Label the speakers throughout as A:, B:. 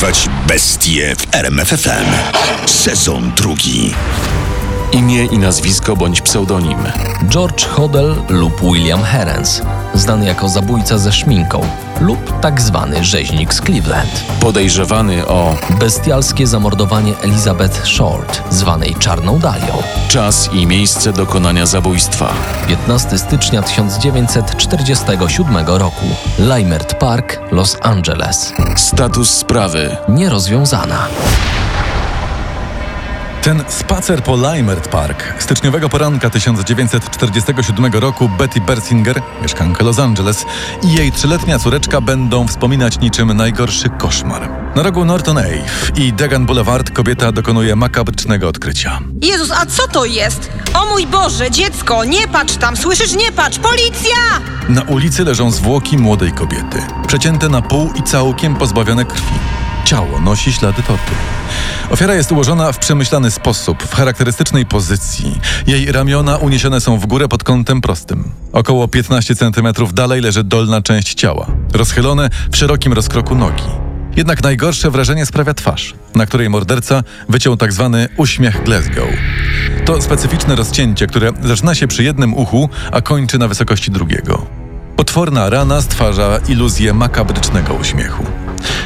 A: Rozgrywać bestie w RMFFM. Sezon drugi.
B: Imię i nazwisko bądź pseudonim.
C: George Hodel lub William Herens, znany jako zabójca ze szminką lub tak zwany rzeźnik z Cleveland.
B: Podejrzewany o
C: Bestialskie zamordowanie Elizabeth Short, zwanej Czarną Dalią.
B: czas i miejsce dokonania zabójstwa.
C: 15 stycznia 1947 roku. Leimert Park, Los Angeles.
B: Status sprawy.
C: Nierozwiązana.
D: Ten spacer po Leimert Park styczniowego poranka 1947 roku Betty Bersinger, mieszkanka Los Angeles, i jej trzyletnia córeczka będą wspominać niczym najgorszy koszmar. Na rogu Norton Ave i Degan Boulevard kobieta dokonuje makabrycznego odkrycia.
E: Jezus, a co to jest? O mój Boże, dziecko, nie patrz tam, słyszysz? Nie patrz, policja!
D: Na ulicy leżą zwłoki młodej kobiety, przecięte na pół i całkiem pozbawione krwi. Ciało nosi ślady tortur. Ofiara jest ułożona w przemyślany sposób, w charakterystycznej pozycji. Jej ramiona uniesione są w górę pod kątem prostym. Około 15 cm dalej leży dolna część ciała, rozchylone w szerokim rozkroku nogi. Jednak najgorsze wrażenie sprawia twarz, na której morderca wyciął tak zwany uśmiech Glasgow. To specyficzne rozcięcie, które zaczyna się przy jednym uchu, a kończy na wysokości drugiego. Potworna rana stwarza iluzję makabrycznego uśmiechu.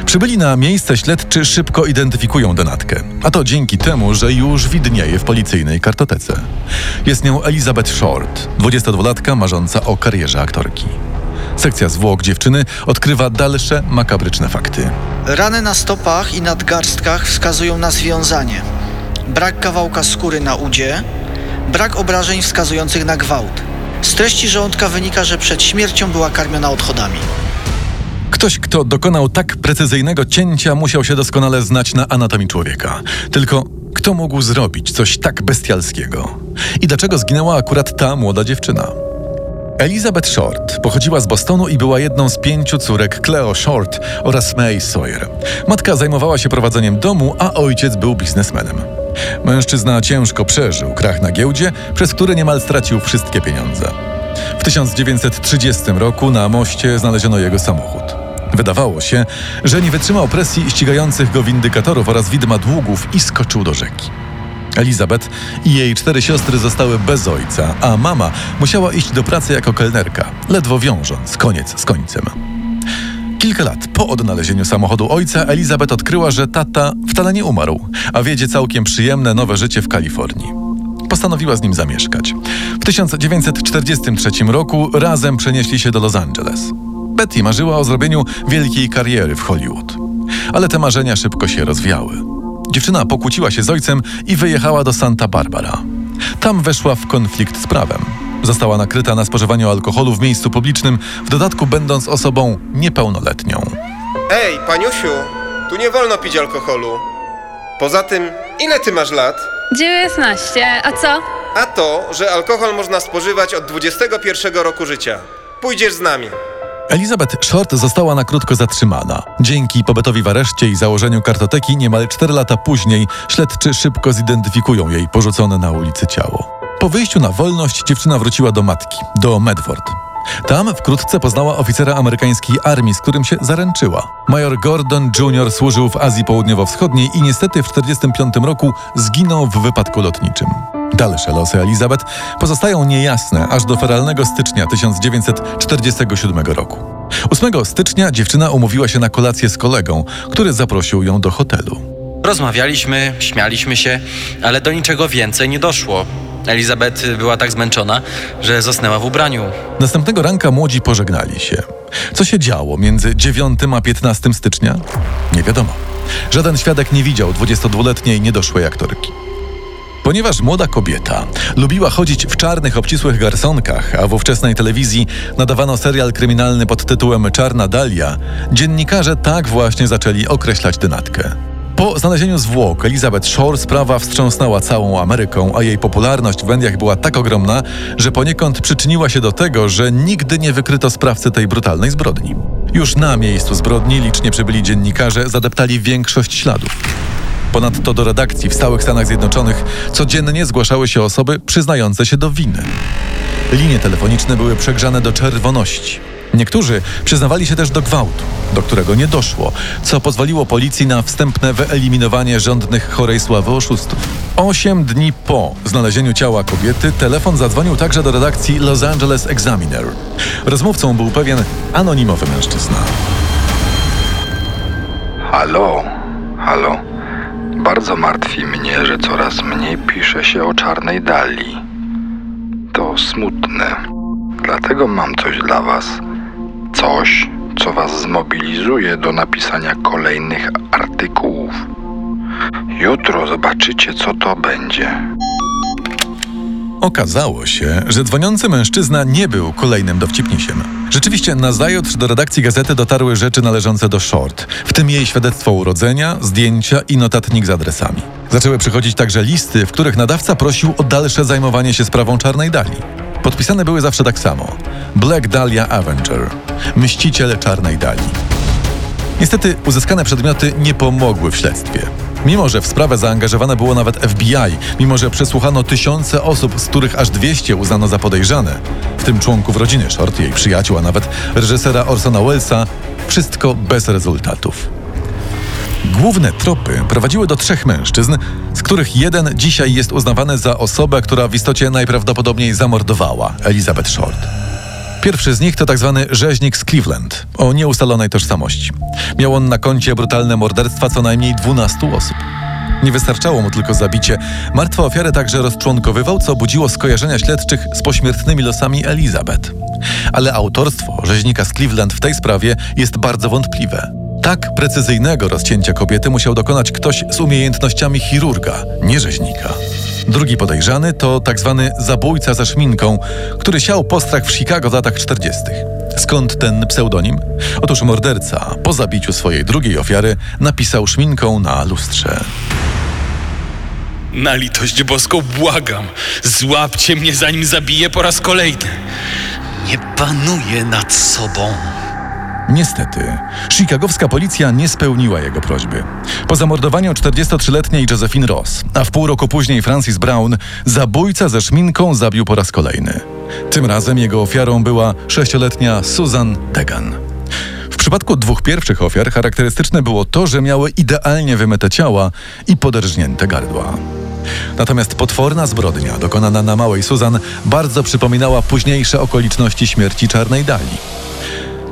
D: Przybyli na miejsce śledczy szybko identyfikują donatkę, a to dzięki temu, że już widnieje w policyjnej kartotece. Jest nią Elizabeth Short, 22-latka marząca o karierze aktorki. Sekcja zwłok dziewczyny odkrywa dalsze makabryczne fakty.
F: Rany na stopach i nadgarstkach wskazują na związanie. Brak kawałka skóry na udzie, brak obrażeń wskazujących na gwałt. Z treści żołądka wynika, że przed śmiercią była karmiona odchodami.
D: Ktoś, kto dokonał tak precyzyjnego cięcia, musiał się doskonale znać na anatomii człowieka. Tylko kto mógł zrobić coś tak bestialskiego? I dlaczego zginęła akurat ta młoda dziewczyna? Elizabeth Short pochodziła z Bostonu i była jedną z pięciu córek Cleo Short oraz May Sawyer. Matka zajmowała się prowadzeniem domu, a ojciec był biznesmenem. Mężczyzna ciężko przeżył krach na giełdzie, przez który niemal stracił wszystkie pieniądze. W 1930 roku na moście znaleziono jego samochód. Wydawało się, że nie wytrzymał presji ścigających go windykatorów oraz widma długów i skoczył do rzeki. Elizabeth i jej cztery siostry zostały bez ojca, a mama musiała iść do pracy jako kelnerka, ledwo wiążąc koniec z końcem. Kilka lat po odnalezieniu samochodu ojca, Elizabeth odkryła, że tata wcale nie umarł, a wiedzie całkiem przyjemne nowe życie w Kalifornii. Postanowiła z nim zamieszkać. W 1943 roku razem przenieśli się do Los Angeles. Betty marzyła o zrobieniu wielkiej kariery w Hollywood. Ale te marzenia szybko się rozwiały. Dziewczyna pokłóciła się z ojcem i wyjechała do Santa Barbara. Tam weszła w konflikt z prawem. Została nakryta na spożywaniu alkoholu w miejscu publicznym, w dodatku będąc osobą niepełnoletnią.
G: Ej, paniusiu, tu nie wolno pić alkoholu. Poza tym, ile ty masz lat?
H: 19, a co?
G: A to, że alkohol można spożywać od 21 roku życia. Pójdziesz z nami.
D: Elizabeth Short została na krótko zatrzymana. Dzięki pobytowi w areszcie i założeniu kartoteki niemal 4 lata później śledczy szybko zidentyfikują jej porzucone na ulicy ciało. Po wyjściu na wolność dziewczyna wróciła do matki, do Medford. Tam wkrótce poznała oficera amerykańskiej armii, z którym się zaręczyła. Major Gordon Jr. służył w Azji Południowo-Wschodniej i niestety w 1945 roku zginął w wypadku lotniczym. Dalsze losy Elizabeth pozostają niejasne aż do feralnego stycznia 1947 roku. 8 stycznia dziewczyna umówiła się na kolację z kolegą, który zaprosił ją do hotelu.
I: Rozmawialiśmy, śmialiśmy się, ale do niczego więcej nie doszło. Elizabeth była tak zmęczona, że zasnęła w ubraniu.
D: Następnego ranka młodzi pożegnali się. Co się działo między 9 a 15 stycznia? Nie wiadomo. Żaden świadek nie widział 22-letniej niedoszłej aktorki. Ponieważ młoda kobieta lubiła chodzić w czarnych, obcisłych garsonkach, a w ówczesnej telewizji nadawano serial kryminalny pod tytułem Czarna Dalia, dziennikarze tak właśnie zaczęli określać dynatkę. Po znalezieniu zwłok Elizabeth Shore sprawa wstrząsnęła całą Ameryką, a jej popularność w mediach była tak ogromna, że poniekąd przyczyniła się do tego, że nigdy nie wykryto sprawcy tej brutalnej zbrodni. Już na miejscu zbrodni licznie przybyli dziennikarze zadeptali większość śladów. Ponadto do redakcji w stałych Stanach Zjednoczonych codziennie zgłaszały się osoby przyznające się do winy. Linie telefoniczne były przegrzane do czerwoności. Niektórzy przyznawali się też do gwałtu, do którego nie doszło, co pozwoliło policji na wstępne wyeliminowanie rządnych chorej sławy oszustów. Osiem dni po znalezieniu ciała kobiety telefon zadzwonił także do redakcji Los Angeles Examiner. Rozmówcą był pewien anonimowy mężczyzna.
J: Halo, halo. Bardzo martwi mnie, że coraz mniej pisze się o czarnej dali. To smutne. Dlatego mam coś dla Was. Coś, co Was zmobilizuje do napisania kolejnych artykułów. Jutro zobaczycie, co to będzie.
D: Okazało się, że dzwoniący mężczyzna nie był kolejnym dowcipnisiem. Rzeczywiście nazajutrz do redakcji gazety dotarły rzeczy należące do Short, w tym jej świadectwo urodzenia, zdjęcia i notatnik z adresami. Zaczęły przychodzić także listy, w których nadawca prosił o dalsze zajmowanie się sprawą czarnej dali. Podpisane były zawsze tak samo: Black Dahlia Avenger, mściciel czarnej dali. Niestety uzyskane przedmioty nie pomogły w śledztwie. Mimo, że w sprawę zaangażowane było nawet FBI, mimo, że przesłuchano tysiące osób, z których aż 200 uznano za podejrzane, w tym członków rodziny Short, jej przyjaciół, a nawet reżysera Orsona Wellesa, wszystko bez rezultatów. Główne tropy prowadziły do trzech mężczyzn, z których jeden dzisiaj jest uznawany za osobę, która w istocie najprawdopodobniej zamordowała Elizabeth Short. Pierwszy z nich to tzw. Tak rzeźnik z Cleveland, o nieustalonej tożsamości. Miał on na koncie brutalne morderstwa co najmniej 12 osób. Nie wystarczało mu tylko zabicie. Martwe ofiary także rozczłonkowywał, co budziło skojarzenia śledczych z pośmiertnymi losami Elizabeth. Ale autorstwo rzeźnika z Cleveland w tej sprawie jest bardzo wątpliwe. Tak precyzyjnego rozcięcia kobiety musiał dokonać ktoś z umiejętnościami chirurga, nie rzeźnika. Drugi podejrzany to tak zwany zabójca ze szminką, który siał postrach w Chicago w latach 40. Skąd ten pseudonim? Otóż morderca po zabiciu swojej drugiej ofiary napisał szminką na lustrze.
K: Na litość boską błagam, złapcie mnie zanim zabiję po raz kolejny. Nie panuję nad sobą.
D: Niestety, chicagowska policja nie spełniła jego prośby. Po zamordowaniu 43-letniej Josephine Ross, a w pół roku później Francis Brown, zabójca ze szminką zabił po raz kolejny. Tym razem jego ofiarą była sześcioletnia Susan Tegan. W przypadku dwóch pierwszych ofiar charakterystyczne było to, że miały idealnie wymyte ciała i poderżnięte gardła. Natomiast potworna zbrodnia dokonana na małej Susan bardzo przypominała późniejsze okoliczności śmierci Czarnej Dali.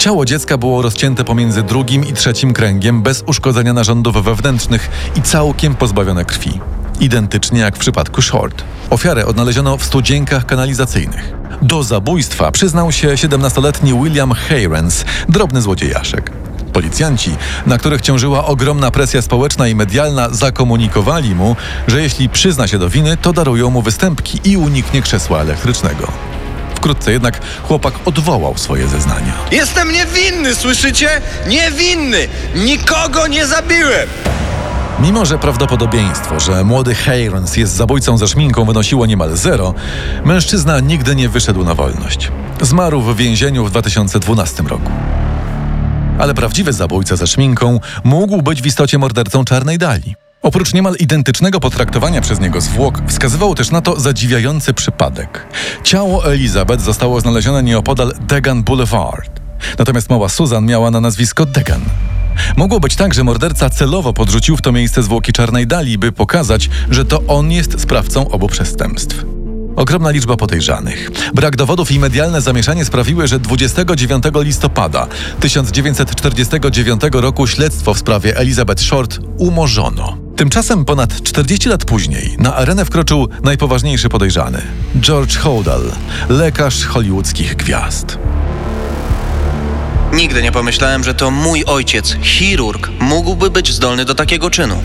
D: Ciało dziecka było rozcięte pomiędzy drugim i trzecim kręgiem bez uszkodzenia narządów wewnętrznych i całkiem pozbawione krwi. Identycznie jak w przypadku Short. Ofiarę odnaleziono w studzienkach kanalizacyjnych. Do zabójstwa przyznał się 17-letni William Hayrens, drobny złodziejaszek. Policjanci, na których ciążyła ogromna presja społeczna i medialna, zakomunikowali mu, że jeśli przyzna się do winy, to darują mu występki i uniknie krzesła elektrycznego. Wkrótce jednak chłopak odwołał swoje zeznania.
L: Jestem niewinny, słyszycie? Niewinny! Nikogo nie zabiłem!
D: Mimo, że prawdopodobieństwo, że młody Hayrens jest zabójcą ze szminką wynosiło niemal zero, mężczyzna nigdy nie wyszedł na wolność. Zmarł w więzieniu w 2012 roku. Ale prawdziwy zabójca ze szminką mógł być w istocie mordercą czarnej dali. Oprócz niemal identycznego potraktowania przez niego zwłok, wskazywał też na to zadziwiający przypadek. Ciało Elizabeth zostało znalezione nieopodal Degan Boulevard. Natomiast mała Susan miała na nazwisko Degan. Mogło być tak, że morderca celowo podrzucił w to miejsce zwłoki czarnej dali, by pokazać, że to on jest sprawcą obu przestępstw. Ogromna liczba podejrzanych. Brak dowodów i medialne zamieszanie sprawiły, że 29 listopada 1949 roku śledztwo w sprawie Elizabeth Short umorzono. Tymczasem ponad 40 lat później na arenę wkroczył najpoważniejszy podejrzany George Hodel, lekarz hollywoodzkich gwiazd.
M: Nigdy nie pomyślałem, że to mój ojciec, chirurg, mógłby być zdolny do takiego czynu.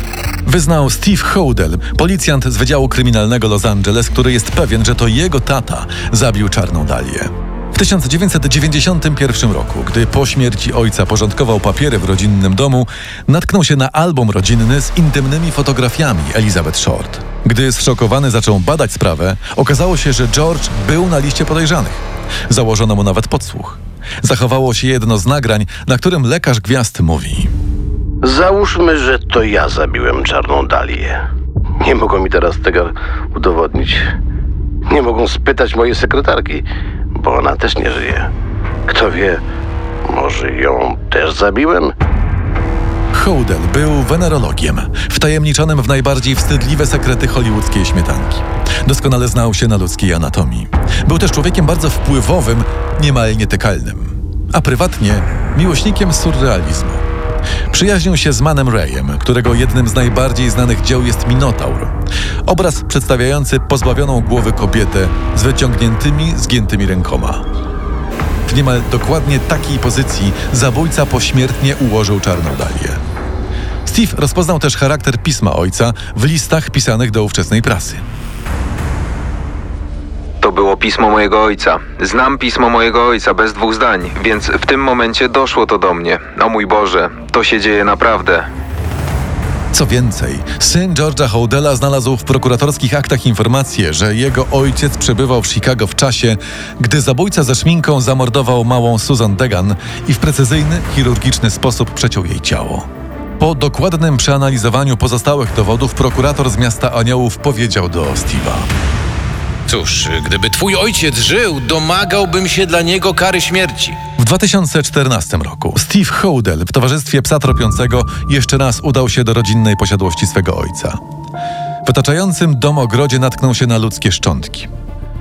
D: Wyznał Steve Hodel, policjant z Wydziału Kryminalnego Los Angeles, który jest pewien, że to jego tata zabił Czarną Dalię. W 1991 roku, gdy po śmierci ojca porządkował papiery w rodzinnym domu, natknął się na album rodzinny z intymnymi fotografiami Elizabeth Short. Gdy zszokowany zaczął badać sprawę, okazało się, że George był na liście podejrzanych. Założono mu nawet podsłuch. Zachowało się jedno z nagrań, na którym lekarz gwiazd mówi:
N: Załóżmy, że to ja zabiłem czarną dalię. Nie mogą mi teraz tego udowodnić. Nie mogą spytać mojej sekretarki, bo ona też nie żyje. Kto wie, Może ją też zabiłem?
D: Houdel był wenerologiem, wtajemniczonym w najbardziej wstydliwe sekrety hollywoodzkiej śmietanki. Doskonale znał się na ludzkiej anatomii. Był też człowiekiem bardzo wpływowym, niemal nietykalnym. A prywatnie miłośnikiem surrealizmu. Przyjaźnił się z Manem Rayem, którego jednym z najbardziej znanych dzieł jest Minotaur. Obraz przedstawiający pozbawioną głowy kobietę z wyciągniętymi, zgiętymi rękoma. W niemal dokładnie takiej pozycji zabójca pośmiertnie ułożył czarną dalię. Steve rozpoznał też charakter pisma ojca w listach pisanych do ówczesnej prasy.
O: To było pismo mojego ojca. Znam pismo mojego ojca bez dwóch zdań, więc w tym momencie doszło to do mnie. O mój Boże, to się dzieje naprawdę.
D: Co więcej, syn George'a Houdela znalazł w prokuratorskich aktach informację, że jego ojciec przebywał w Chicago w czasie, gdy zabójca ze szminką zamordował małą Susan Degan i w precyzyjny, chirurgiczny sposób przeciął jej ciało. Po dokładnym przeanalizowaniu pozostałych dowodów prokurator z miasta Aniołów powiedział do Steve'a.
K: Cóż, gdyby twój ojciec żył, domagałbym się dla niego kary śmierci.
D: W 2014 roku Steve Houdel w towarzystwie psa tropiącego jeszcze raz udał się do rodzinnej posiadłości swego ojca. W otaczającym dom ogrodzie natknął się na ludzkie szczątki.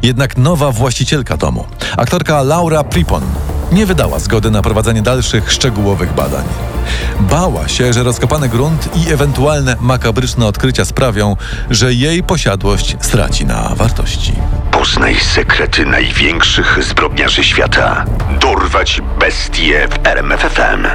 D: Jednak nowa właścicielka domu, aktorka Laura Pripon, nie wydała zgody na prowadzenie dalszych szczegółowych badań. Bała się, że rozkopany grunt i ewentualne makabryczne odkrycia sprawią, że jej posiadłość straci na wartości.
A: Poznaj sekrety największych zbrodniarzy świata. Dorwać bestie w RMFFM.